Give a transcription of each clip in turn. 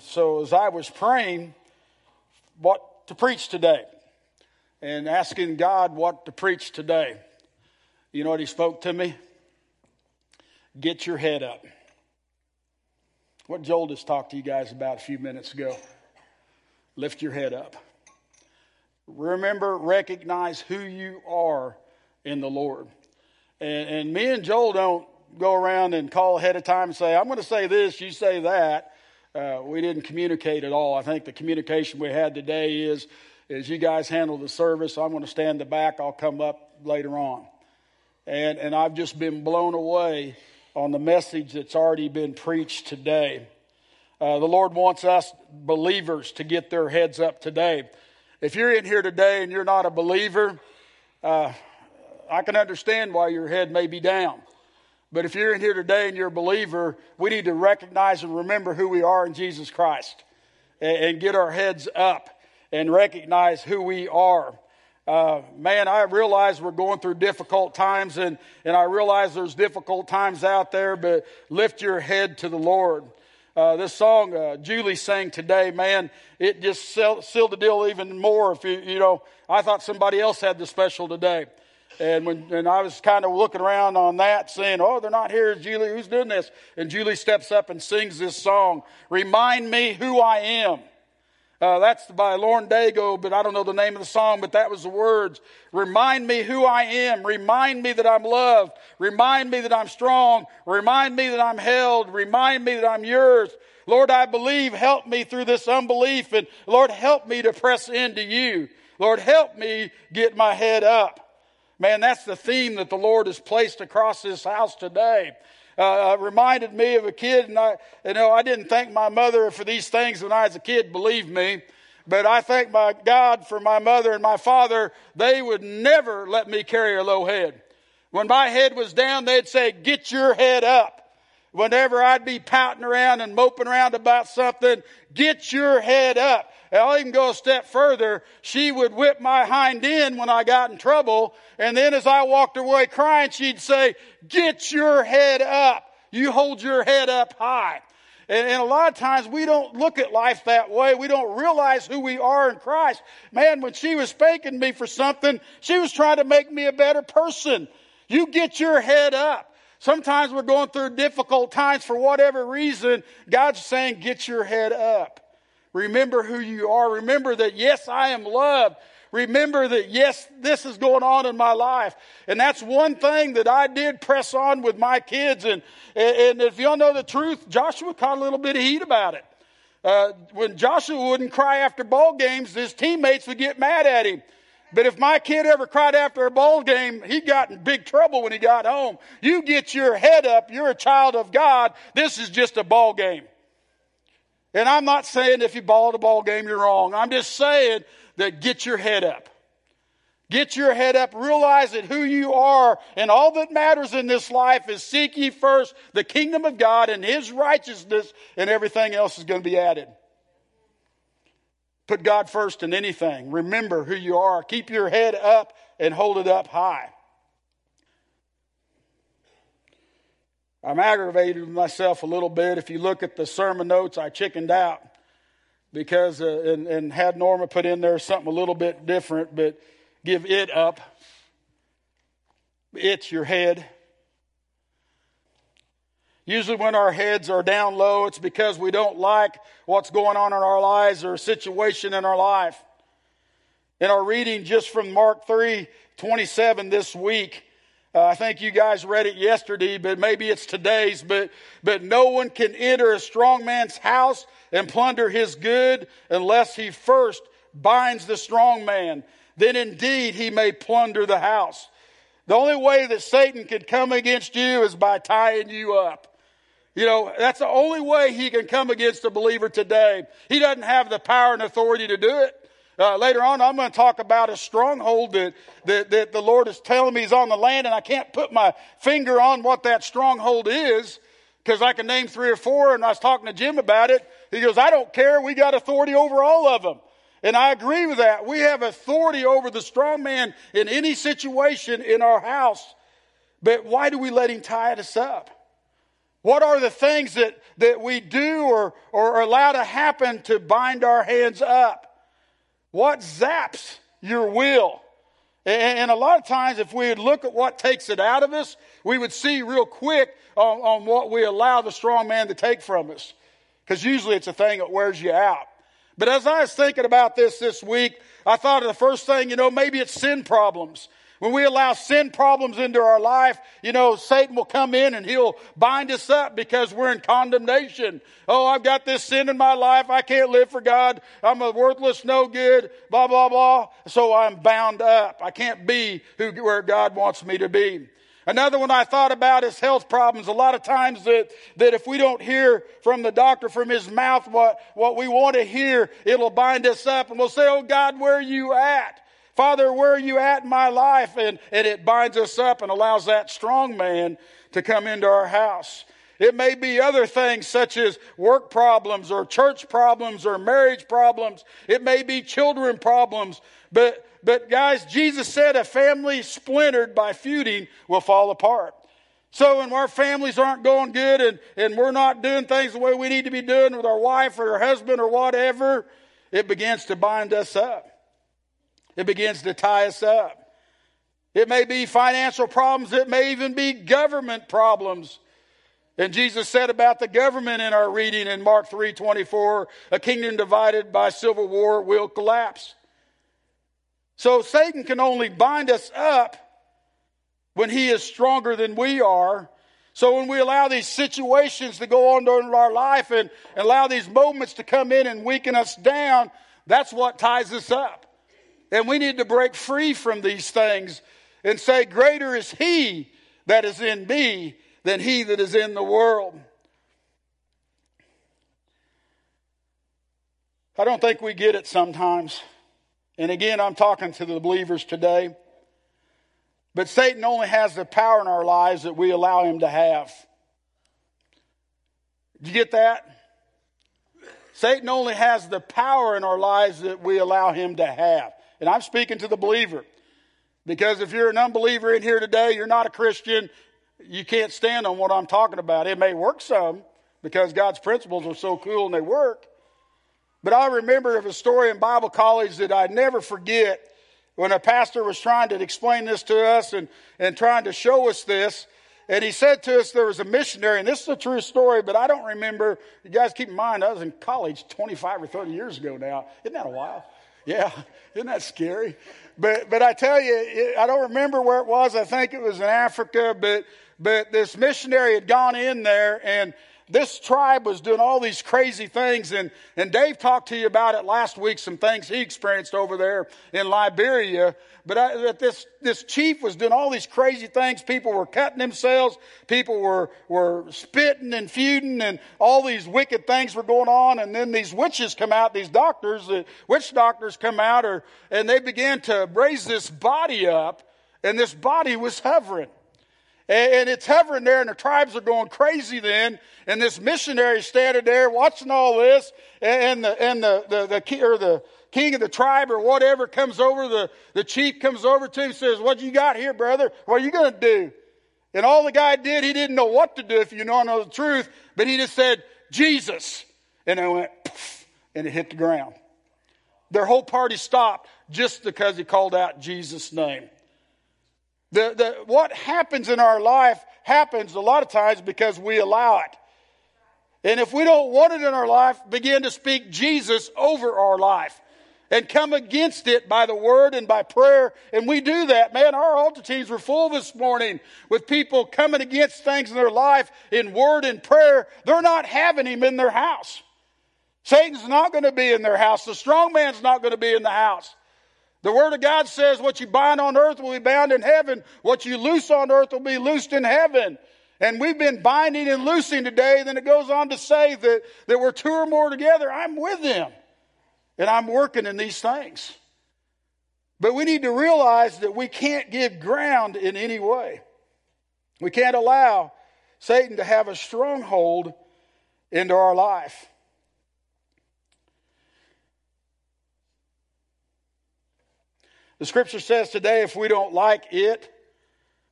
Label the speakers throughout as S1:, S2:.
S1: So, as I was praying what to preach today and asking God what to preach today, you know what He spoke to me? Get your head up. What Joel just talked to you guys about a few minutes ago. Lift your head up. Remember, recognize who you are in the Lord. And, and me and Joel don't go around and call ahead of time and say, I'm going to say this, you say that uh, we didn't communicate at all. I think the communication we had today is, is you guys handle the service. I'm going to stand the back. I'll come up later on. And, and I've just been blown away on the message that's already been preached today. Uh, the Lord wants us believers to get their heads up today. If you're in here today and you're not a believer, uh, I can understand why your head may be down. But if you're in here today and you're a believer, we need to recognize and remember who we are in Jesus Christ and, and get our heads up and recognize who we are. Uh, man, I realize we're going through difficult times, and, and I realize there's difficult times out there, but lift your head to the Lord. Uh, this song uh, Julie sang today, man, it just sealed the deal even more. If you, you know, I thought somebody else had the special today. And when and I was kind of looking around on that, saying, "Oh, they're not here, Julie. Who's doing this?" And Julie steps up and sings this song. Remind me who I am. Uh, that's by Lauren Daigle, but I don't know the name of the song, but that was the words. Remind me who I am. Remind me that I'm loved. Remind me that I'm strong. Remind me that I'm held. Remind me that I'm yours. Lord, I believe. Help me through this unbelief. And Lord, help me to press into you. Lord, help me get my head up. Man, that's the theme that the Lord has placed across this house today. Uh, uh, reminded me of a kid, and I, you know, I didn't thank my mother for these things when I was a kid, believe me. But I thank my God for my mother and my father. They would never let me carry a low head. When my head was down, they'd say, get your head up. Whenever I'd be pouting around and moping around about something, get your head up. I'll even go a step further. She would whip my hind end when I got in trouble. And then as I walked away crying, she'd say, get your head up. You hold your head up high. And, and, a lot of times we don't look at life that way. We don't realize who we are in Christ. Man, when she was spanking me for something, she was trying to make me a better person. You get your head up. Sometimes we're going through difficult times for whatever reason. God's saying, get your head up. Remember who you are. Remember that, yes, I am loved. Remember that, yes, this is going on in my life. And that's one thing that I did press on with my kids. And, and if y'all know the truth, Joshua caught a little bit of heat about it. Uh, when Joshua wouldn't cry after ball games, his teammates would get mad at him. But if my kid ever cried after a ball game, he got in big trouble when he got home. You get your head up. You're a child of God. This is just a ball game. And I'm not saying if you ball a ball game, you're wrong. I'm just saying that get your head up. Get your head up. Realize that who you are and all that matters in this life is seek ye first the kingdom of God and his righteousness and everything else is going to be added. Put God first in anything. Remember who you are. Keep your head up and hold it up high. I'm aggravated with myself a little bit. If you look at the sermon notes, I chickened out because, uh, and, and had Norma put in there something a little bit different, but give it up. It's your head. Usually, when our heads are down low, it's because we don't like what's going on in our lives or a situation in our life. In our reading just from Mark 3 27 this week, uh, I think you guys read it yesterday, but maybe it's today's. But, but no one can enter a strong man's house and plunder his good unless he first binds the strong man. Then indeed he may plunder the house. The only way that Satan can come against you is by tying you up. You know, that's the only way he can come against a believer today. He doesn't have the power and authority to do it. Uh, later on, I'm going to talk about a stronghold that, that, that the Lord is telling me is on the land, and I can't put my finger on what that stronghold is because I can name three or four. And I was talking to Jim about it. He goes, I don't care. We got authority over all of them. And I agree with that. We have authority over the strong man in any situation in our house. But why do we let him tie us up? What are the things that, that we do or, or allow to happen to bind our hands up? What zaps your will? And, and a lot of times, if we would look at what takes it out of us, we would see real quick on, on what we allow the strong man to take from us. Because usually it's a thing that wears you out. But as I was thinking about this this week, I thought of the first thing, you know, maybe it's sin problems. When we allow sin problems into our life, you know, Satan will come in and he'll bind us up because we're in condemnation. Oh, I've got this sin in my life. I can't live for God. I'm a worthless, no good, blah, blah, blah. So I'm bound up. I can't be who, where God wants me to be. Another one I thought about is health problems. A lot of times that, that if we don't hear from the doctor, from his mouth, what, what we want to hear, it'll bind us up and we'll say, Oh God, where are you at? Father, where are you at in my life? And, and it binds us up and allows that strong man to come into our house. It may be other things such as work problems or church problems or marriage problems. It may be children problems. But, but guys, Jesus said a family splintered by feuding will fall apart. So when our families aren't going good and, and we're not doing things the way we need to be doing with our wife or our husband or whatever, it begins to bind us up. It begins to tie us up. It may be financial problems. It may even be government problems. And Jesus said about the government in our reading in Mark 3:24, a kingdom divided by civil war will collapse. So Satan can only bind us up when he is stronger than we are. So when we allow these situations to go on during our life and allow these moments to come in and weaken us down, that's what ties us up. And we need to break free from these things and say, Greater is He that is in me than He that is in the world. I don't think we get it sometimes. And again, I'm talking to the believers today. But Satan only has the power in our lives that we allow him to have. Do you get that? Satan only has the power in our lives that we allow him to have. And I'm speaking to the believer. Because if you're an unbeliever in here today, you're not a Christian, you can't stand on what I'm talking about. It may work some because God's principles are so cool and they work. But I remember of a story in Bible college that I never forget when a pastor was trying to explain this to us and, and trying to show us this. And he said to us there was a missionary, and this is a true story, but I don't remember. You guys keep in mind, I was in college 25 or 30 years ago now. Isn't that a while? Yeah, isn't that scary? But but I tell you, it, I don't remember where it was. I think it was in Africa. But but this missionary had gone in there, and this tribe was doing all these crazy things. And, and Dave talked to you about it last week, some things he experienced over there in Liberia. But I, this, this chief was doing all these crazy things. People were cutting themselves. People were, were spitting and feuding and all these wicked things were going on. And then these witches come out, these doctors, the witch doctors come out or, and they began to raise this body up and this body was hovering. And it's hovering there, and the tribes are going crazy then. And this missionary standing there watching all this, and the and the the, the or the king of the tribe or whatever comes over, the, the chief comes over to him and says, What you got here, brother? What are you gonna do? And all the guy did, he didn't know what to do if you know know the truth, but he just said, Jesus. And it went poof, and it hit the ground. Their whole party stopped just because he called out Jesus' name. The, the, what happens in our life happens a lot of times because we allow it. And if we don't want it in our life, begin to speak Jesus over our life and come against it by the word and by prayer. And we do that. Man, our altar teams were full this morning with people coming against things in their life in word and prayer. They're not having him in their house. Satan's not going to be in their house. The strong man's not going to be in the house. The Word of God says what you bind on earth will be bound in heaven. What you loose on earth will be loosed in heaven. And we've been binding and loosing today. Then it goes on to say that, that we're two or more together. I'm with them. And I'm working in these things. But we need to realize that we can't give ground in any way. We can't allow Satan to have a stronghold into our life. The scripture says today if we don't like it,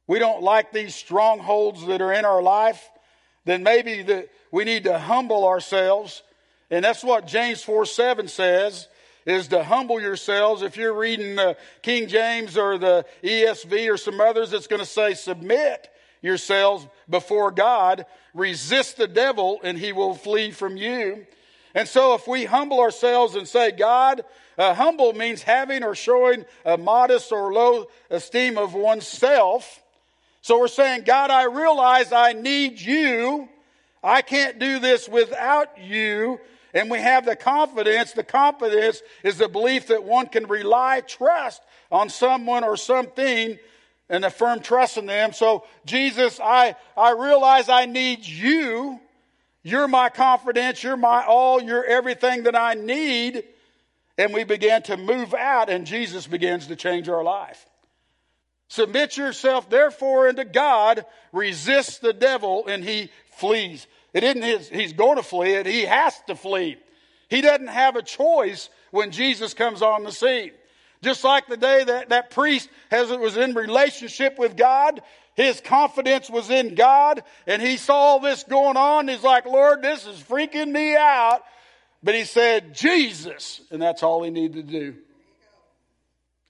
S1: we don't like these strongholds that are in our life, then maybe the, we need to humble ourselves. And that's what James 4 7 says is to humble yourselves. If you're reading the King James or the ESV or some others, it's going to say submit yourselves before God, resist the devil, and he will flee from you. And so if we humble ourselves and say, God, uh, humble means having or showing a modest or low esteem of oneself. So we're saying, God, I realize I need you. I can't do this without you. And we have the confidence. The confidence is the belief that one can rely, trust on someone or something and a firm trust in them. So Jesus, I, I realize I need you. You're my confidence. You're my all. You're everything that I need. And we began to move out, and Jesus begins to change our life. Submit yourself, therefore, unto God. Resist the devil, and he flees. It isn't his, he's going to flee it, he has to flee. He doesn't have a choice when Jesus comes on the scene. Just like the day that that priest has, was in relationship with God, his confidence was in God, and he saw this going on. He's like, Lord, this is freaking me out. But he said, Jesus. And that's all he needed to do.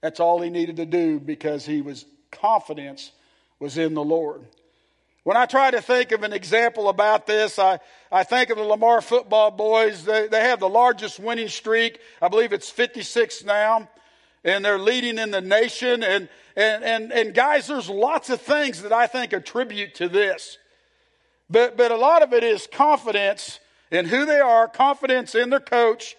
S1: That's all he needed to do because he was confidence was in the Lord. When I try to think of an example about this, I, I think of the Lamar football boys. They, they have the largest winning streak. I believe it's 56 now. And they're leading in the nation. And, and, and, and guys, there's lots of things that I think attribute to this. But, but a lot of it is confidence in who they are, confidence in their coach.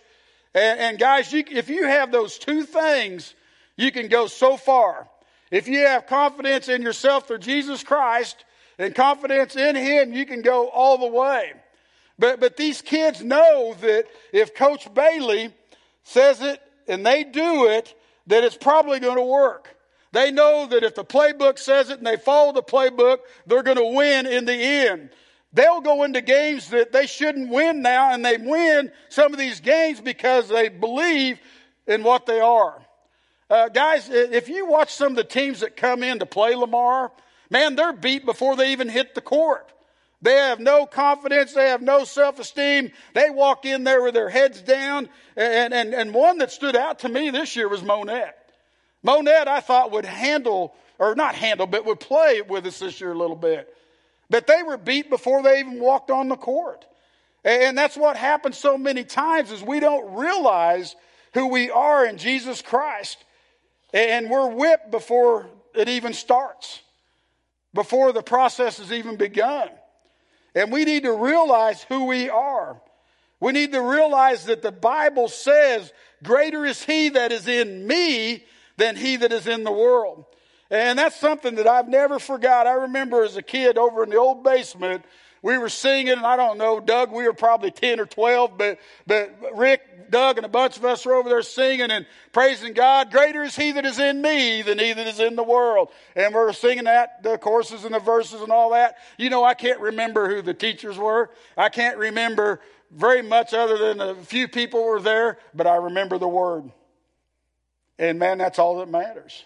S1: And, and guys, you, if you have those two things, you can go so far. If you have confidence in yourself through Jesus Christ and confidence in Him, you can go all the way. But, but these kids know that if Coach Bailey says it and they do it, that it's probably going to work. They know that if the playbook says it and they follow the playbook, they're going to win in the end. They'll go into games that they shouldn't win now, and they win some of these games because they believe in what they are. Uh, guys, if you watch some of the teams that come in to play Lamar, man, they're beat before they even hit the court. They have no confidence. They have no self-esteem. They walk in there with their heads down. And, and, and one that stood out to me this year was Monett. Monett, I thought, would handle, or not handle, but would play with us this year a little bit. But they were beat before they even walked on the court. And that's what happens so many times is we don't realize who we are in Jesus Christ. And we're whipped before it even starts, before the process has even begun. And we need to realize who we are. We need to realize that the Bible says, Greater is he that is in me than he that is in the world. And that's something that I've never forgot. I remember as a kid over in the old basement, we were singing, and I don't know, Doug, we were probably 10 or 12, but, but Rick, Doug, and a bunch of us were over there singing and praising God. Greater is He that is in me than He that is in the world. And we are singing that, the courses and the verses and all that. You know, I can't remember who the teachers were. I can't remember very much other than a few people were there, but I remember the word. And man, that's all that matters.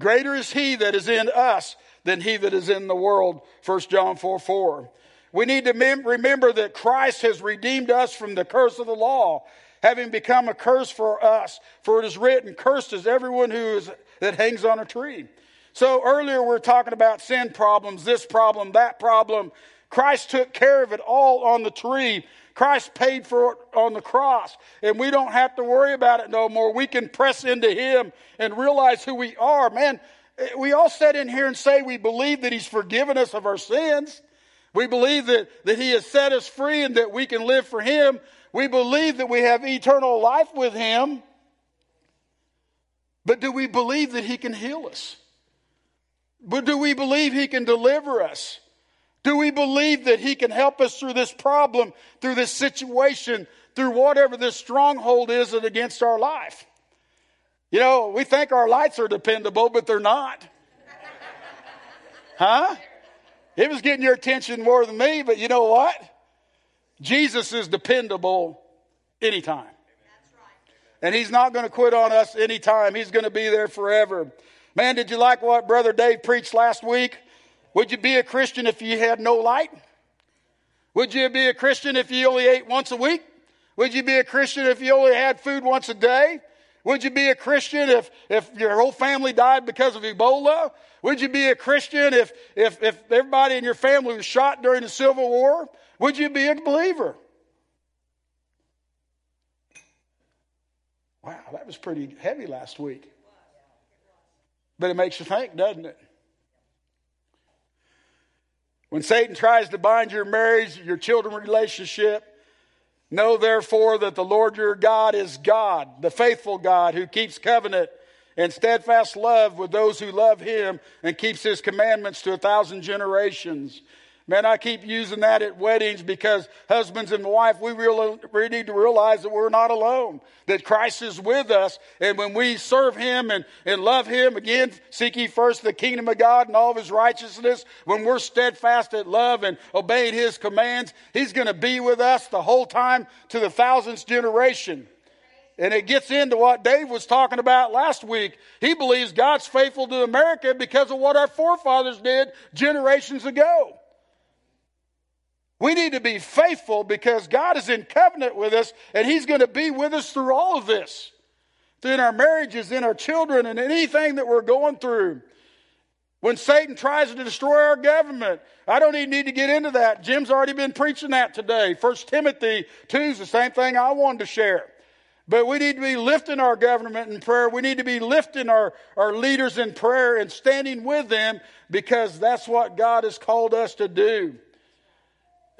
S1: Greater is he that is in us than he that is in the world. 1 John 4 4. We need to mem- remember that Christ has redeemed us from the curse of the law, having become a curse for us. For it is written, Cursed is everyone who is, that hangs on a tree. So earlier we we're talking about sin problems, this problem, that problem. Christ took care of it all on the tree. Christ paid for it on the cross, and we don't have to worry about it no more. We can press into Him and realize who we are. Man, eh, we all sit in here and say we believe that He's forgiven us of our sins. We believe that, that He has set us free and that we can live for Him. We believe that we have eternal life with Him. But do we believe that He can heal us? But do we believe He can deliver us? Do we believe that He can help us through this problem, through this situation, through whatever this stronghold is that against our life? You know, we think our lights are dependable, but they're not. Huh? It was getting your attention more than me, but you know what? Jesus is dependable anytime. And he's not going to quit on us anytime. He's going to be there forever. Man, did you like what Brother Dave preached last week? Would you be a Christian if you had no light? Would you be a Christian if you only ate once a week? Would you be a Christian if you only had food once a day? Would you be a Christian if, if your whole family died because of Ebola? Would you be a Christian if, if, if everybody in your family was shot during the Civil War? Would you be a believer? Wow, that was pretty heavy last week. But it makes you think, doesn't it? When Satan tries to bind your marriage, your children relationship, know therefore that the Lord your God is God, the faithful God who keeps covenant and steadfast love with those who love him and keeps his commandments to a thousand generations. Man, I keep using that at weddings because husbands and wife, we really, we need to realize that we're not alone, that Christ is with us. And when we serve Him and, and love Him, again, seek ye first the kingdom of God and all of His righteousness, when we're steadfast at love and obeying His commands, He's going to be with us the whole time to the thousandth generation. And it gets into what Dave was talking about last week. He believes God's faithful to America because of what our forefathers did generations ago. We need to be faithful because God is in covenant with us and He's going to be with us through all of this. Through in our marriages, in our children, and anything that we're going through. When Satan tries to destroy our government, I don't even need to get into that. Jim's already been preaching that today. First Timothy 2 is the same thing I wanted to share. But we need to be lifting our government in prayer. We need to be lifting our, our leaders in prayer and standing with them because that's what God has called us to do.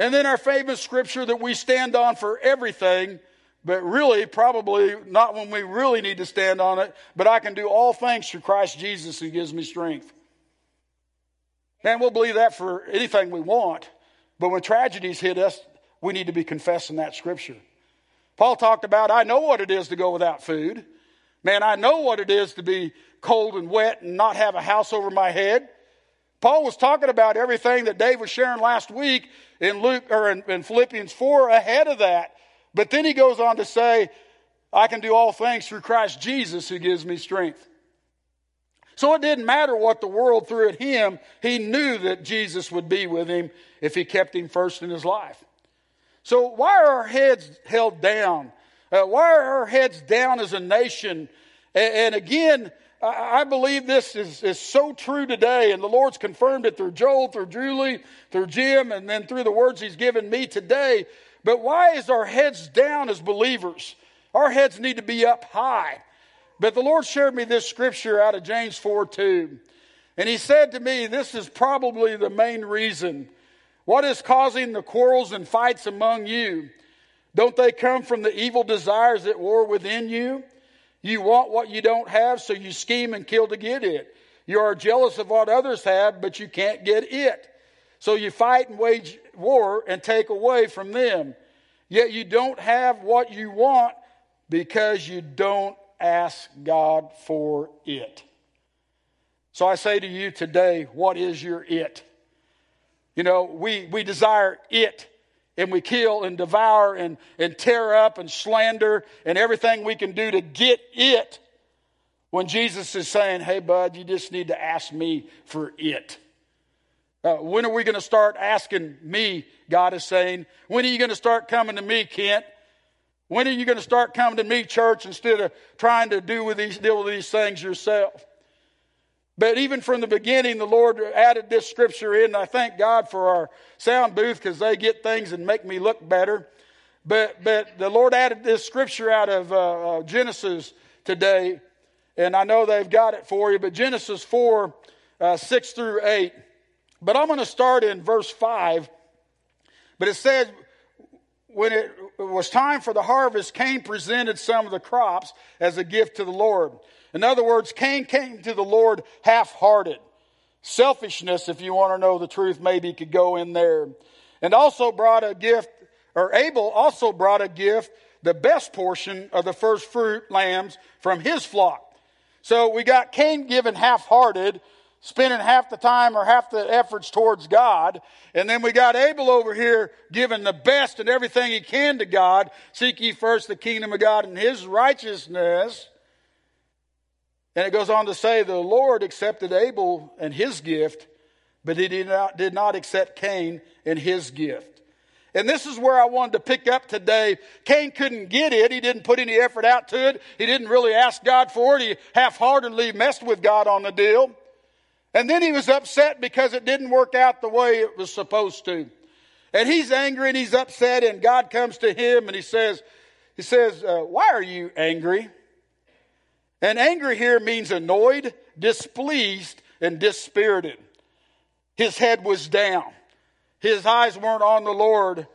S1: And then our famous scripture that we stand on for everything, but really, probably not when we really need to stand on it, but I can do all things through Christ Jesus who gives me strength. Man, we'll believe that for anything we want, but when tragedies hit us, we need to be confessing that scripture. Paul talked about, I know what it is to go without food. Man, I know what it is to be cold and wet and not have a house over my head. Paul was talking about everything that Dave was sharing last week in Luke or in, in Philippians 4 ahead of that. But then he goes on to say, I can do all things through Christ Jesus who gives me strength. So it didn't matter what the world threw at him. He knew that Jesus would be with him if he kept him first in his life. So why are our heads held down? Uh, why are our heads down as a nation? And, and again, I believe this is, is so true today, and the Lord's confirmed it through Joel, through Julie, through Jim, and then through the words He's given me today. But why is our heads down as believers? Our heads need to be up high. But the Lord shared me this scripture out of James 4 2. And He said to me, This is probably the main reason. What is causing the quarrels and fights among you? Don't they come from the evil desires that war within you? You want what you don't have, so you scheme and kill to get it. You are jealous of what others have, but you can't get it. So you fight and wage war and take away from them. Yet you don't have what you want because you don't ask God for it. So I say to you today, what is your it? You know, we, we desire it and we kill and devour and, and tear up and slander and everything we can do to get it when Jesus is saying, hey, bud, you just need to ask me for it. Uh, when are we going to start asking me? God is saying. When are you going to start coming to me, Kent? When are you going to start coming to me, church, instead of trying to do with these, deal with these things yourself? But even from the beginning, the Lord added this scripture in. I thank God for our sound booth because they get things and make me look better. But, but the Lord added this scripture out of uh, uh, Genesis today. And I know they've got it for you, but Genesis 4, uh, 6 through 8. But I'm going to start in verse 5. But it says, when it was time for the harvest, Cain presented some of the crops as a gift to the Lord. In other words, Cain came to the Lord half hearted. Selfishness, if you want to know the truth, maybe could go in there. And also brought a gift, or Abel also brought a gift, the best portion of the first fruit lambs from his flock. So we got Cain given half hearted, spending half the time or half the efforts towards God. And then we got Abel over here giving the best and everything he can to God. Seek ye first the kingdom of God and his righteousness. And it goes on to say the Lord accepted Abel and his gift, but he did not, did not accept Cain and his gift. And this is where I wanted to pick up today. Cain couldn't get it. He didn't put any effort out to it. He didn't really ask God for it. He half-heartedly messed with God on the deal. And then he was upset because it didn't work out the way it was supposed to. And he's angry and he's upset and God comes to him and he says, he says, uh, why are you angry? And angry here means annoyed, displeased, and dispirited. His head was down. His eyes weren't on the Lord.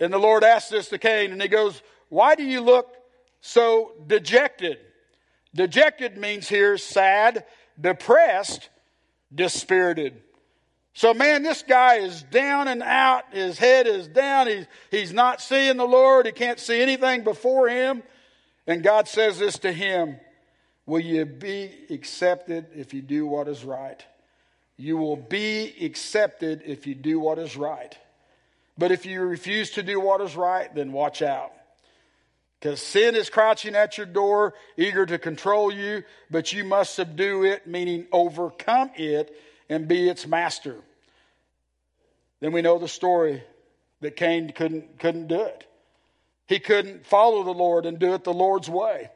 S1: And the Lord asked this to Cain, and he goes, Why do you look so dejected? Dejected means here sad, depressed, dispirited. So, man, this guy is down and out. His head is down. He's, he's not seeing the Lord. He can't see anything before him. And God says this to him Will you be accepted if you do what is right? You will be accepted if you do what is right. But if you refuse to do what is right, then watch out. Because sin is crouching at your door, eager to control you, but you must subdue it, meaning overcome it and be its master. Then we know the story that Cain couldn't, couldn't do it. He couldn't follow the Lord and do it the Lord's way.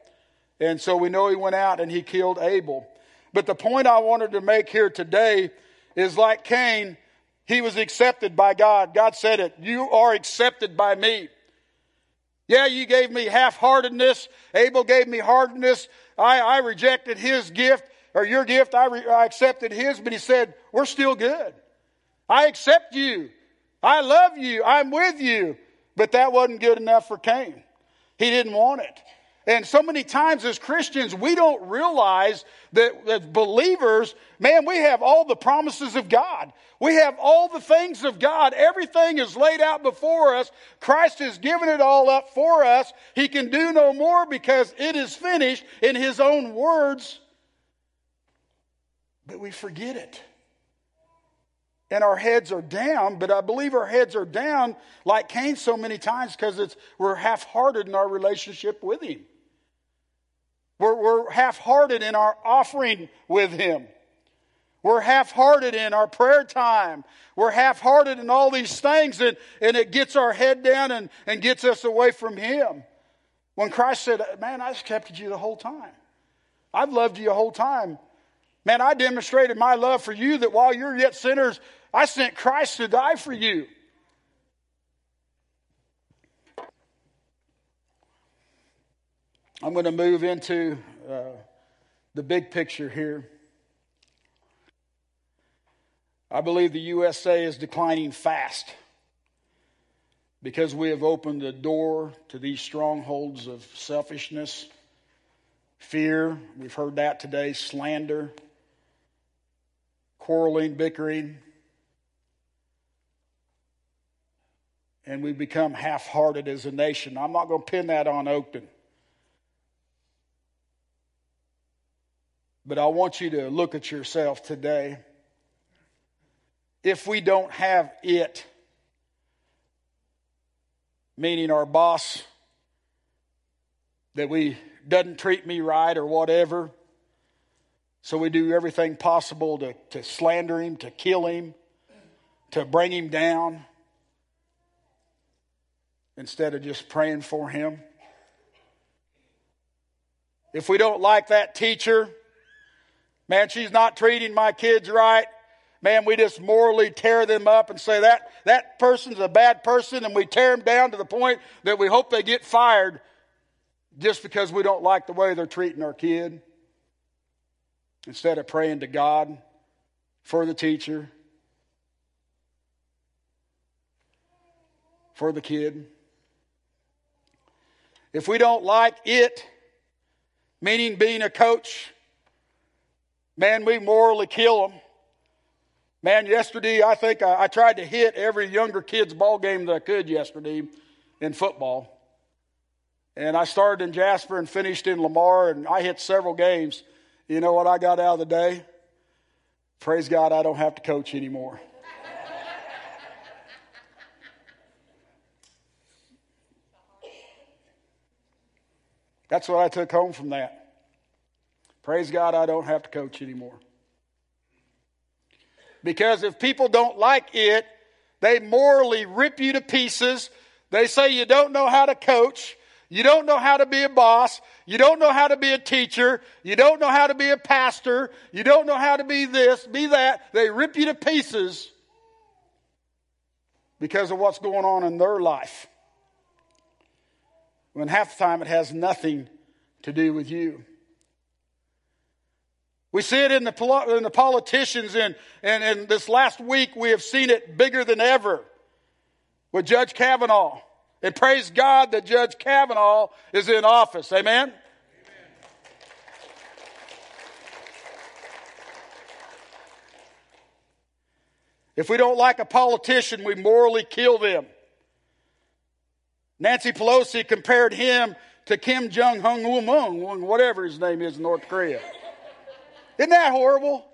S1: And so we know he went out and he killed Abel. But the point I wanted to make here today is like Cain, he was accepted by God. God said it. You are accepted by me. Yeah, you gave me half heartedness. Abel gave me hardness. I, I rejected his gift or your gift. I, re, I accepted his, but he said, We're still good. I accept you. I love you. I'm with you. But that wasn't good enough for Cain. He didn't want it. And so many times as Christians, we don't realize that as believers, man, we have all the promises of God. We have all the things of God. Everything is laid out before us. Christ has given it all up for us. He can do no more because it is finished in His own words. But we forget it and our heads are down, but I believe our heads are down like Cain so many times because it's we're half-hearted in our relationship with him. We're, we're half-hearted in our offering with him. We're half-hearted in our prayer time. We're half-hearted in all these things, and, and it gets our head down and, and gets us away from him. When Christ said, Man, I've kept you the whole time. I've loved you the whole time. Man, I demonstrated my love for you that while you're yet sinners, I sent Christ to die for you. I'm going to move into uh, the big picture here. I believe the USA is declining fast because we have opened the door to these strongholds of selfishness, fear. We've heard that today, slander, quarreling, bickering. And we become half hearted as a nation. I'm not going to pin that on Oakton. But I want you to look at yourself today. If we don't have it, meaning our boss that we doesn't treat me right or whatever, so we do everything possible to, to slander him, to kill him, to bring him down instead of just praying for him. If we don't like that teacher, man, she's not treating my kids right. Man, we just morally tear them up and say that that person's a bad person, and we tear them down to the point that we hope they get fired just because we don't like the way they're treating our kid. Instead of praying to God for the teacher, for the kid. If we don't like it, meaning being a coach, man, we morally kill them. Man, yesterday I think I, I, tried to hit every younger kid's ball game that I could yesterday in football. And I started in Jasper and finished in Lamar, and I hit several games. You know what I got out of the day? Praise God, I don't have to coach anymore. That's what I took home from that. Praise God, I don't have to coach anymore. Because if people don't like it, they morally rip you to pieces. They say you don't know how to coach. You don't know how to be a boss. You don't know how to be a teacher. You don't know how to be a pastor. You don't know how to be this, be that. They rip you to pieces because of what's going on in their life. When half the time it has nothing to do with you. We see it in the, in the politicians, and, and, and this last week we have seen it bigger than ever with Judge Kavanaugh. And praise God that Judge Kavanaugh is in office. Amen? If we don't like a politician, we morally kill them. Nancy Pelosi compared him to Kim Jong Un, whatever his name is in North Korea. Isn't that horrible?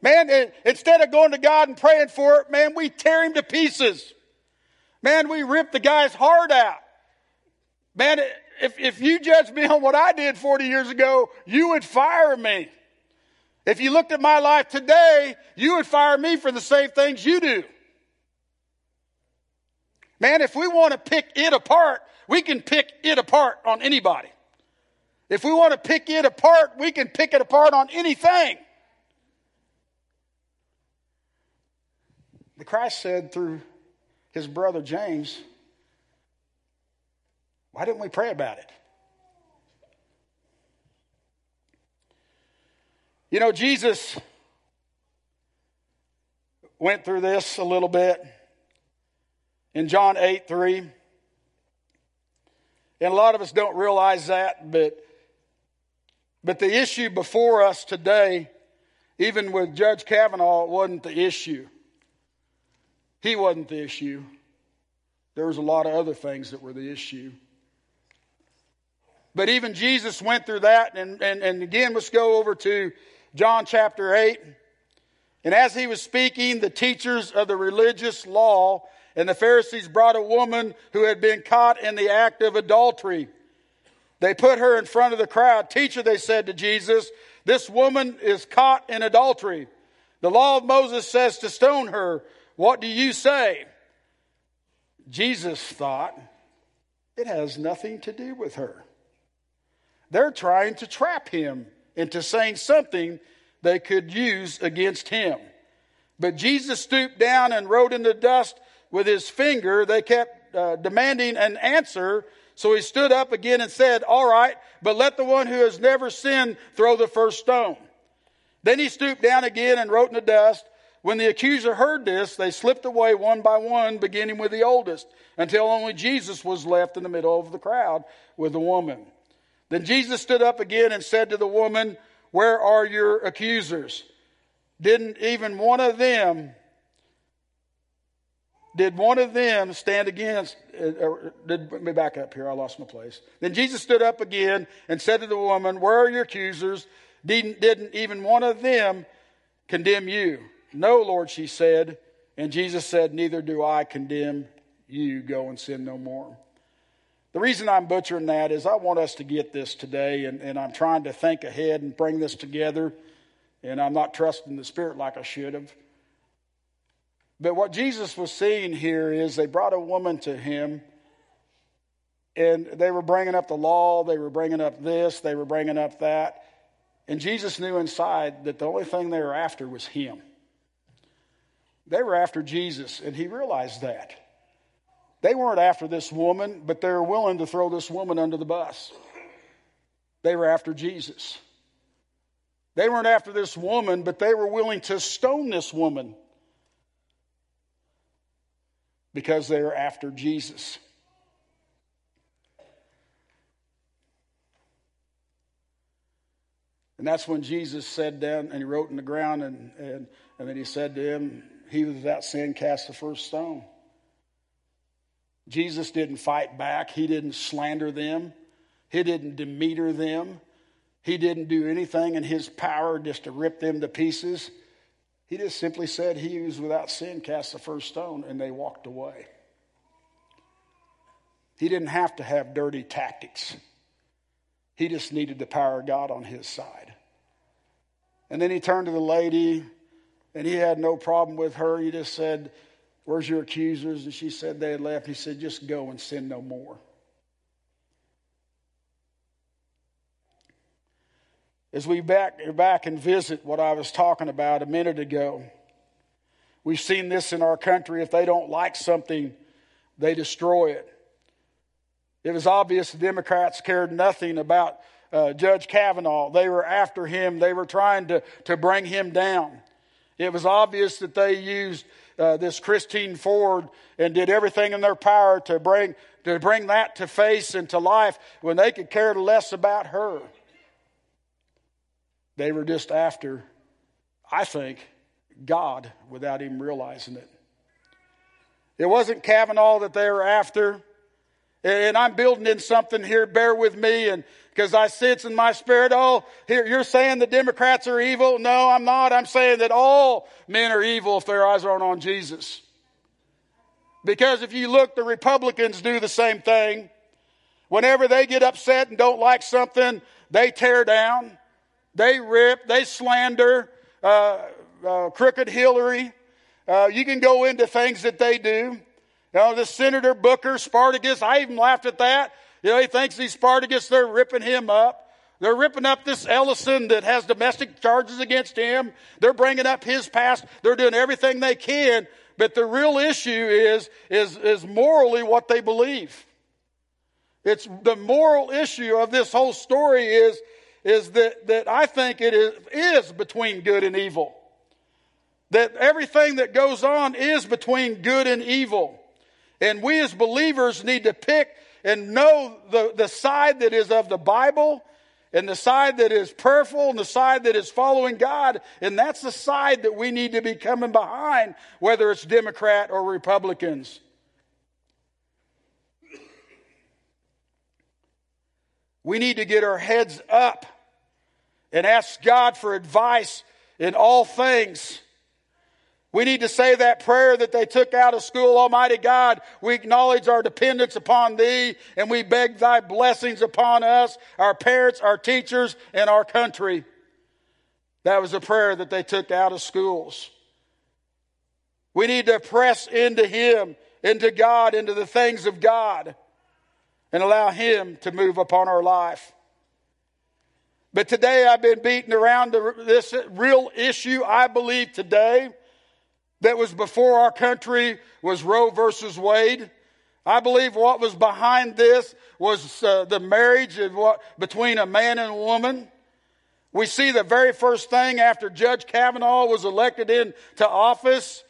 S1: Man, instead of going to God and praying for it, man, we tear him to pieces. Man, we rip the guy's heart out. Man, if, if you judged me on what I did 40 years ago, you would fire me. If you looked at my life today, you would fire me for the same things you do. Man, if we want to pick it apart, we can pick it apart on anybody. If we want to pick it apart, we can pick it apart on anything. The Christ said through his brother James, why didn't we pray about it? You know, Jesus went through this a little bit in John 8 3. And a lot of us don't realize that, but but the issue before us today, even with Judge Kavanaugh, wasn't the issue. He wasn't the issue. There was a lot of other things that were the issue. But even Jesus went through that. And, and, and again, let's go over to John chapter 8. And as he was speaking, the teachers of the religious law and the Pharisees brought a woman who had been caught in the act of adultery. They put her in front of the crowd. Teacher, they said to Jesus, this woman is caught in adultery. The law of Moses says to stone her. What do you say? Jesus thought, it has nothing to do with her. They're trying to trap him into saying something they could use against him. But Jesus stooped down and wrote in the dust with his finger. They kept uh, demanding an answer so he stood up again and said, All right, but let the one who has never sinned throw the first stone. Then he stooped down again and wrote in the dust. When the accuser heard this, they slipped away one by one, beginning with the oldest, until only Jesus was left in the middle of the crowd with the woman. Then Jesus stood up again and said to the woman, Where are your accusers? Didn't even one of them did one of them stand against, uh, did, let me back up here, I lost my place. Then Jesus stood up again and said to the woman, Where are your accusers? Didn't, didn't even one of them condemn you? No, Lord, she said. And Jesus said, Neither do I condemn you. Go and sin no more. The reason I'm butchering that is I want us to get this today, and, and I'm trying to think ahead and bring this together, and I'm not trusting the Spirit like I should have. But what Jesus was seeing here is they brought a woman to him and they were bringing up the law, they were bringing up this, they were bringing up that. And Jesus knew inside that the only thing they were after was him. They were after Jesus, and he realized that. They weren't after this woman, but they were willing to throw this woman under the bus. They were after Jesus. They weren't after this woman, but they were willing to stone this woman because they are after Jesus. And that's when Jesus said down and he wrote in the ground, and, and, and then he said to him, He without sin cast the first stone. Jesus didn't fight back, he didn't slander them, he didn't demeter them, he didn't do anything in his power just to rip them to pieces. He just simply said, He who is without sin cast the first stone, and they walked away. He didn't have to have dirty tactics, he just needed the power of God on his side. And then he turned to the lady, and he had no problem with her. He just said, Where's your accusers? And she said they had left. He said, Just go and sin no more. As we back, back and visit what I was talking about a minute ago, we've seen this in our country. If they don't like something, they destroy it. It was obvious the Democrats cared nothing about uh, Judge Kavanaugh. They were after him, they were trying to, to bring him down. It was obvious that they used uh, this Christine Ford and did everything in their power to bring, to bring that to face and to life when they could care less about her. They were just after, I think, God without even realizing it. It wasn't Kavanaugh that they were after. And I'm building in something here, bear with me, and because I sense in my spirit, oh, here, you're saying the Democrats are evil. No, I'm not. I'm saying that all men are evil if their eyes aren't on Jesus. Because if you look, the Republicans do the same thing. Whenever they get upset and don't like something, they tear down, they rip, they slander, uh, uh, crooked Hillary. Uh, you can go into things that they do. You know, this Senator Booker, Spartacus, I even laughed at that. You know, he thinks he's Spartacus, they're ripping him up. They're ripping up this Ellison that has domestic charges against him. They're bringing up his past. They're doing everything they can. But the real issue is, is, is morally what they believe. It's the moral issue of this whole story is, is that, that I think it is, is between good and evil. That everything that goes on is between good and evil. And we as believers need to pick and know the, the side that is of the Bible and the side that is prayerful and the side that is following God. And that's the side that we need to be coming behind, whether it's Democrat or Republicans. We need to get our heads up and ask God for advice in all things. We need to say that prayer that they took out of school. Almighty God, we acknowledge our dependence upon Thee and we beg Thy blessings upon us, our parents, our teachers, and our country. That was a prayer that they took out of schools. We need to press into Him, into God, into the things of God, and allow Him to move upon our life. But today I've been beating around this real issue. I believe today that was before our country was Roe versus Wade. I believe what was behind this was uh, the marriage of what, between a man and a woman. We see the very first thing after Judge Kavanaugh was elected into office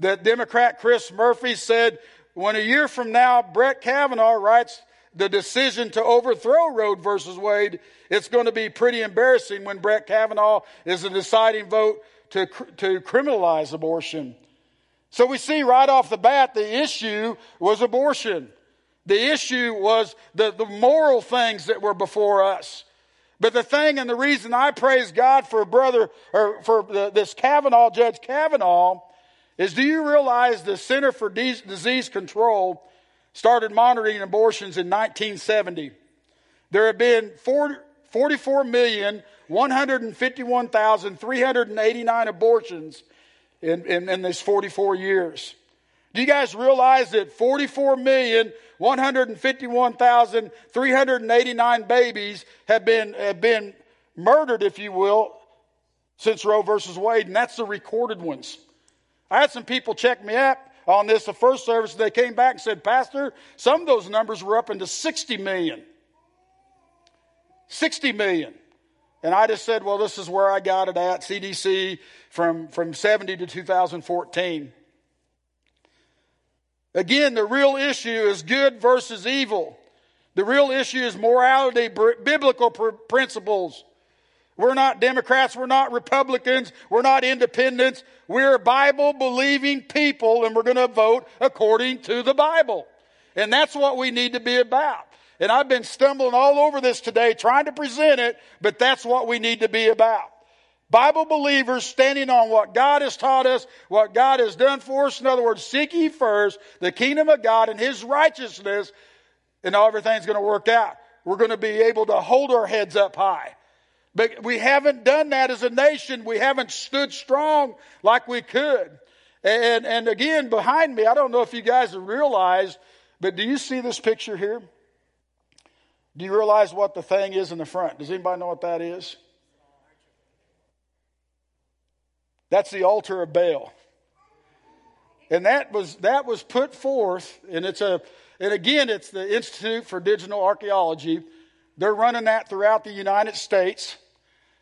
S1: that Democrat Chris Murphy said, when a year from now Brett Kavanaugh writes the decision to overthrow Roe versus Wade, it's going to be pretty embarrassing when Brett Kavanaugh is the deciding vote to, to criminalize abortion. So we see right off the bat the issue was abortion. The issue was the, the moral things that were before us. But the thing and the reason I praise God for brother or for the, this Kavanaugh, Judge Kavanaugh, is do you realize the Center for Disease Control started monitoring abortions in 1970? There have been 40, 44,151,389 abortions in, in, in these 44 years. Do you guys realize that 44,151,389 babies have been, have been murdered, if you will, since Roe versus Wade, and that's the recorded ones. I had some people check me up on this the first service. They came back and said, Pastor, some of those numbers were up into 60 million. 60 million. And I just said, well, this is where I got it at, CDC, from, from 70 to 2014. Again, the real issue is good versus evil. The real issue is morality, biblical principles. We're not Democrats, we're not Republicans, we're not independents. We're Bible believing people and we're going to vote according to the Bible. And that's what we need to be about. And I've been stumbling all over this today trying to present it, but that's what we need to be about. Bible believers standing on what God has taught us, what God has done for us. In other words, seek ye first the kingdom of God and His righteousness, and everything's going to work out. We're going to be able to hold our heads up high. But we haven't done that as a nation. We haven't stood strong like we could. And, and again, behind me, I don't know if you guys have realized, but do you see this picture here? Do you realize what the thing is in the front? Does anybody know what that is? That's the altar of Baal. And that was, that was put forth, and it's a, and again, it's the Institute for Digital Archaeology. They're running that throughout the United States.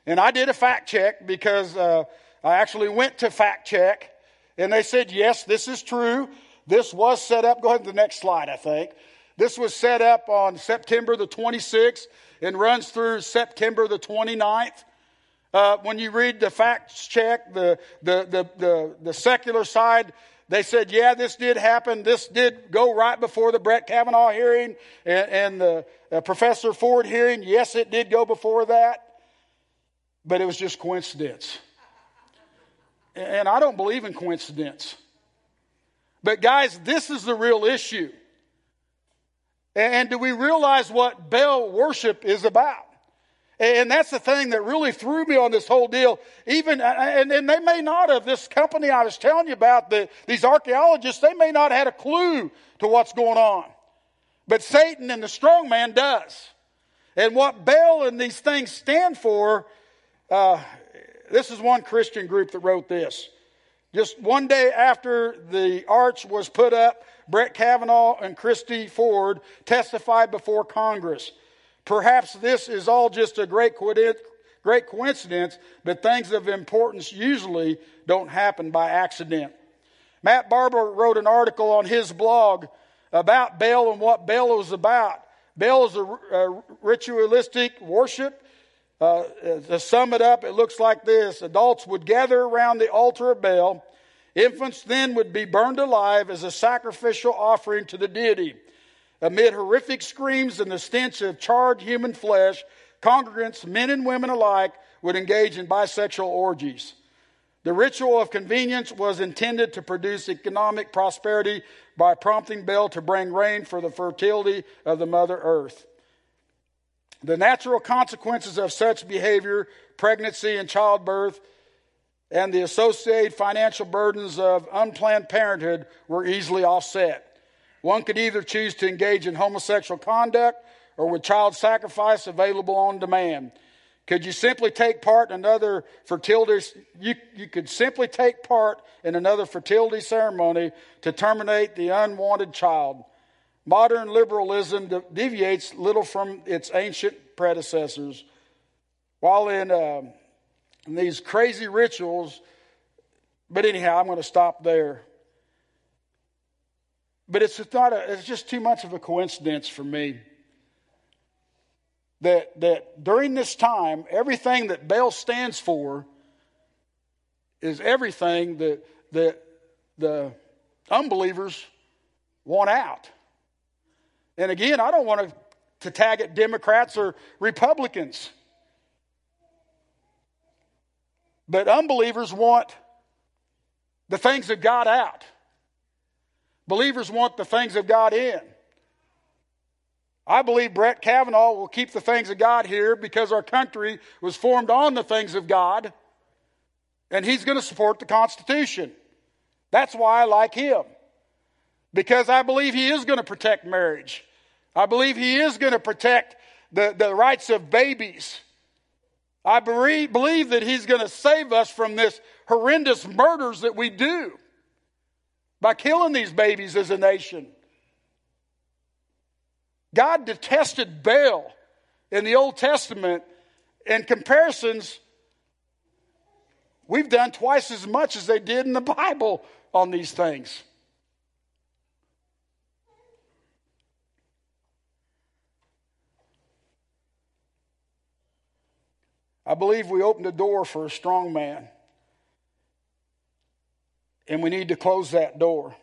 S1: And I did a fact check because uh, I actually went to fact check, and they said, yes, this is true. This was set up. Go ahead to the next slide, I think. This was set up on September the 26th and runs through September the 29th. Uh, when you read the facts check, the, the, the, the, the secular side, they said, yeah, this did happen. This did go right before the Brett Kavanaugh hearing and, and the uh, Professor Ford hearing. Yes, it did go before that. But it was just coincidence. And I don't believe in coincidence. But guys, this is the real issue. And do we realize what Baal worship is about? And that's the thing that really threw me on this whole deal. Even, and, and they may not have, this company I was telling you about, the, these archaeologists, they may not have had a clue to what's going on. But Satan and the strong man does. And what Baal and these things stand for, uh, this is one Christian group that wrote this. Just one day after the arch was put up, Brett Kavanaugh and Christy Ford testified before Congress. Perhaps this is all just a great, great coincidence, but things of importance usually don't happen by accident. Matt Barber wrote an article on his blog about Baal and what Baal was about. Baal is a, a ritualistic worship. Uh, to sum it up, it looks like this Adults would gather around the altar of Baal. Infants then would be burned alive as a sacrificial offering to the deity. Amid horrific screams and the stench of charred human flesh, congregants, men and women alike, would engage in bisexual orgies. The ritual of convenience was intended to produce economic prosperity by prompting Baal to bring rain for the fertility of the Mother Earth. The natural consequences of such behavior, pregnancy and childbirth, and the associated financial burdens of unplanned parenthood were easily offset. One could either choose to engage in homosexual conduct or with child sacrifice available on demand. Could you simply take part in another fertility? You, you could simply take part in another fertility ceremony to terminate the unwanted child. Modern liberalism deviates little from its ancient predecessors. While in, uh, in these crazy rituals, but anyhow, I'm going to stop there. But it's not a, it's just too much of a coincidence for me that, that during this time, everything that Baal stands for is everything that, that the unbelievers want out. And again, I don't want to, to tag it Democrats or Republicans. But unbelievers want the things of God out. Believers want the things of God in. I believe Brett Kavanaugh will keep the things of God here because our country was formed on the things of God, and he's going to support the Constitution. That's why I like him. Because I believe he is going to protect marriage. I believe he is going to protect the, the rights of babies. I believe that he's going to save us from this horrendous murders that we do by killing these babies as a nation. God detested Baal in the Old Testament. In comparisons, we've done twice as much as they did in the Bible on these things. I believe we opened a door for a strong man. And we need to close that door.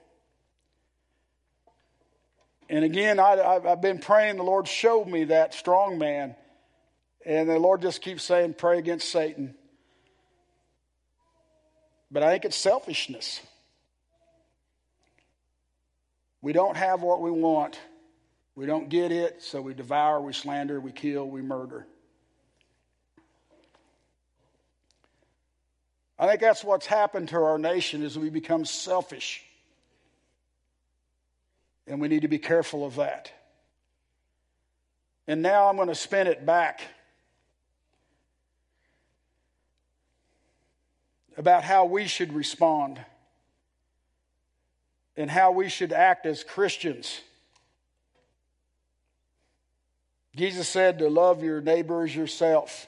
S1: And again, I, have been praying the Lord showed me that strong man. And the Lord just keeps saying, pray against Satan. But I think it's selfishness. We don't have what we want. We don't get it, so we devour, we slander, we kill, we murder. I think that's what's happened to our nation is we become selfish. And we need to be careful of that. And now I'm going to spin it back about how we should respond and how we should act as Christians. Jesus said to love your neighbors yourself.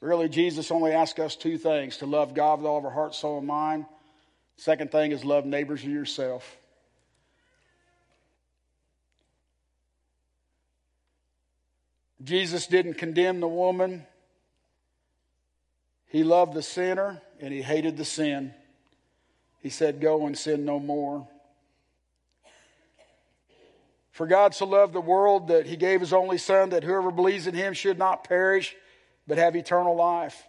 S1: Really, Jesus only asked us two things to love God with all of our heart, soul, and mind. Second thing is love neighbors as yourself. Jesus didn't condemn the woman. He loved the sinner and he hated the sin. He said, Go and sin no more. For God so loved the world that he gave his only Son, that whoever believes in him should not perish, but have eternal life.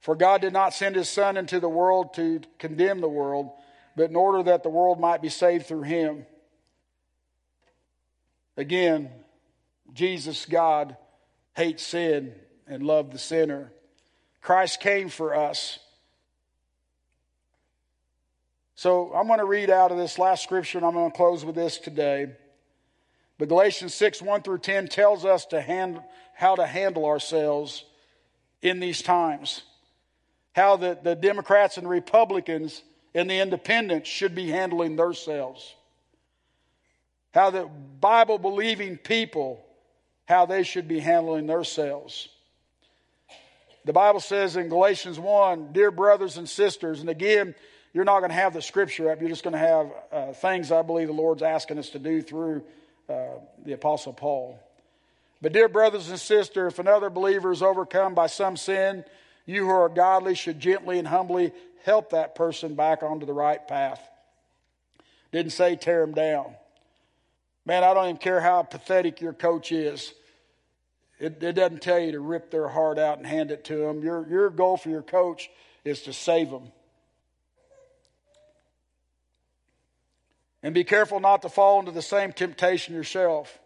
S1: For God did not send his Son into the world to condemn the world, but in order that the world might be saved through him. Again, Jesus, God, hates sin and loved the sinner. Christ came for us. So I'm going to read out of this last scripture, and I'm going to close with this today. But Galatians 6 1 through 10 tells us to hand, how to handle ourselves in these times. How the, the Democrats and Republicans and the independents should be handling themselves. How the Bible believing people how they should be handling themselves. The Bible says in Galatians 1, dear brothers and sisters, and again, you're not going to have the scripture up. You're just going to have uh, things I believe the Lord's asking us to do through uh, the Apostle Paul. But, dear brothers and sisters, if another believer is overcome by some sin, you who are godly should gently and humbly help that person back onto the right path. Didn't say tear him down. Man, I don't even care how pathetic your coach is. It, it doesn't tell you to rip their heart out and hand it to them. Your, your goal for your coach is to save them. And be careful not to fall into the same temptation yourself.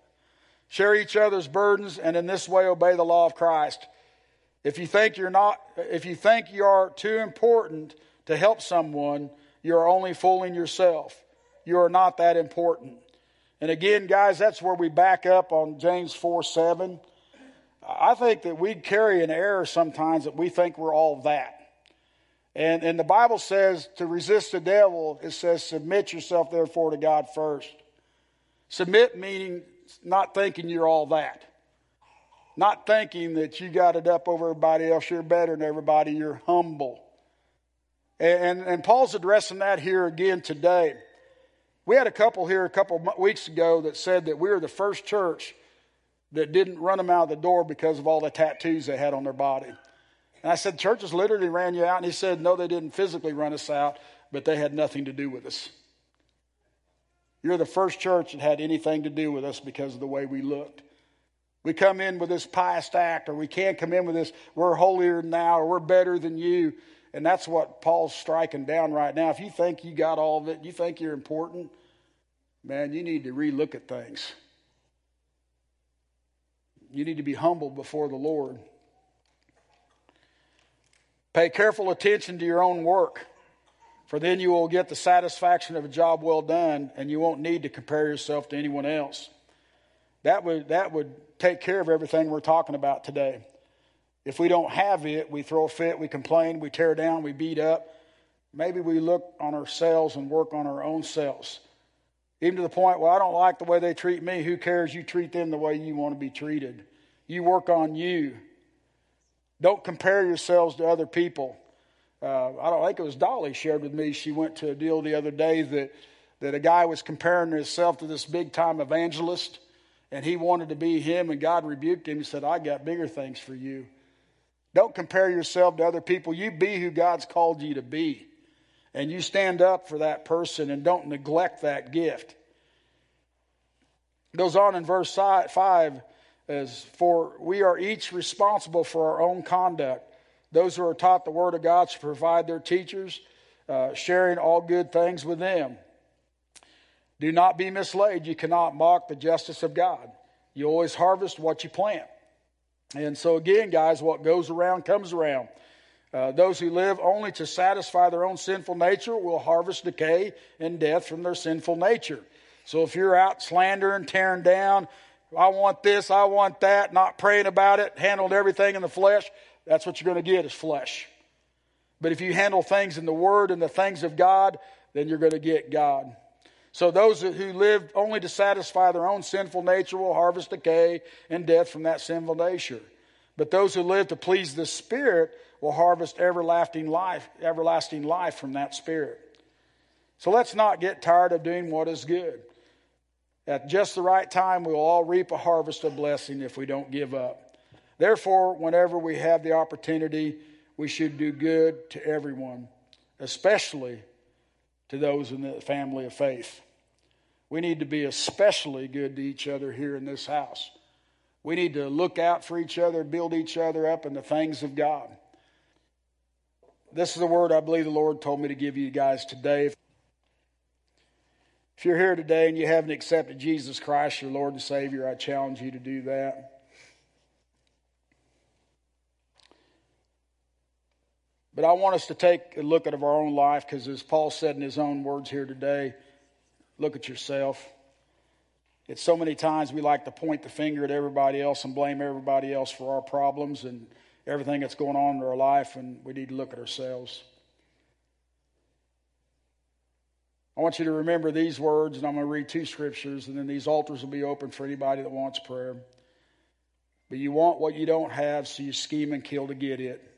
S1: Share each other's burdens and in this way obey the law of Christ. If you think you're not if you think you are too important to help someone, you are only fooling yourself. You are not that important. And again, guys, that's where we back up on James 4 7. I think that we carry an error sometimes that we think we're all that. And, and the Bible says to resist the devil, it says, submit yourself therefore to God first. Submit meaning not thinking you're all that. Not thinking that you got it up over everybody else, you're better than everybody, you're humble. And, and, Paul's addressing that here again today. We had a couple here a couple weeks ago that said that we were the first church that didn't run them out of the door because of all the tattoos they had on their body. And I said, Churches literally ran you out. And he said, No, they didn't physically run us out, but they had nothing to do with us. You're the first church that had anything to do with us because of the way we looked. We come in with this pious act, or we can't come in with this, we're holier than thou, or we're better than you. And that's what Paul's striking down right now. If you think you got all of it, you think you're important, man, you need to relook at things. You need to be humble before the Lord. Pay careful attention to your own work, for then you will get the satisfaction of a job well done, and you won't need to compare yourself to anyone else. That would, that would take care of everything we're talking about today. If we don't have it, we throw a fit, we complain, we tear down, we beat up. Maybe we look on ourselves and work on our own selves. Even to the point, well, I don't like the way they treat me. Who cares? You treat them the way you want to be treated. You work on you. Don't compare yourselves to other people. Uh, I don't think it was Dolly shared with me. She went to a deal the other day that, that a guy was comparing himself to this big time evangelist, and he wanted to be him, and God rebuked him. He said, I got bigger things for you. Don't compare yourself to other people. You be who God's called you to be and you stand up for that person and don't neglect that gift. It goes on in verse 5 as for we are each responsible for our own conduct. Those who are taught the word of God should provide their teachers, uh, sharing all good things with them. Do not be misled. You cannot mock the justice of God. You always harvest what you plant. And so, again, guys, what goes around comes around. Uh, those who live only to satisfy their own sinful nature will harvest decay and death from their sinful nature. So if you're out slandering, tearing down, I want this, I want that, not praying about it, handled everything in the flesh, that's what you're going to get is flesh. But if you handle things in the Word and the things of God, then you're going to get God. So those who live only to satisfy their own sinful nature will harvest decay and death from that sinful nature. But those who live to please the Spirit will harvest everlasting life, everlasting life from that Spirit. So let's not get tired of doing what is good. At just the right time, we will all reap a harvest of blessing if we don't give up. Therefore, whenever we have the opportunity, we should do good to everyone, especially to those in the family of faith. We need to be especially good to each other here in this house. We need to look out for each other, build each other up in the things of God. This is the word I believe the Lord told me to give you guys today. If you're here today and you haven't accepted Jesus Christ, your Lord and Savior, I challenge you to do that. But I want us to take a look at our own life because, as Paul said in his own words here today, look at yourself. It's so many times we like to point the finger at everybody else and blame everybody else for our problems and everything that's going on in our life, and we need to look at ourselves. I want you to remember these words, and I'm going to read two scriptures, and then these altars will be open for anybody that wants prayer. But you want what you don't have, so you scheme and kill to get it.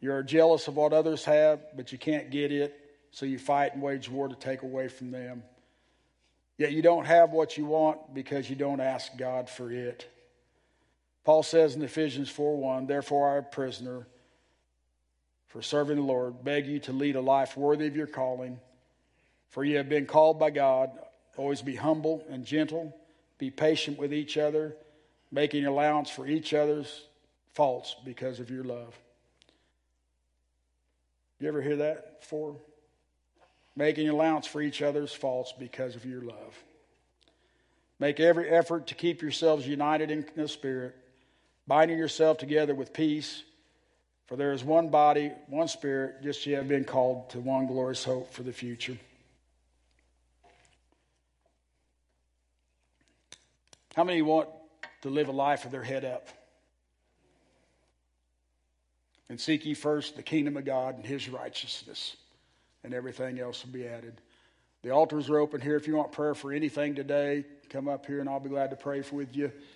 S1: You're jealous of what others have, but you can't get it, so you fight and wage war to take away from them. Yet you don't have what you want because you don't ask God for it. Paul says in Ephesians 4 1, Therefore, a prisoner for serving the Lord, beg you to lead a life worthy of your calling for you have been called by God. Always be humble and gentle. Be patient with each other, making allowance for each other's faults because of your love. You ever hear that before? Making allowance for each other's faults because of your love. Make every effort to keep yourselves united in the Spirit, binding yourself together with peace. For there is one body, one Spirit, just you have been called to one glorious hope for the future. How many want to live a life with their head up? And seek ye first the kingdom of God and his righteousness, and everything else will be added. The altars are open here. If you want prayer for anything today, come up here and I'll be glad to pray with you.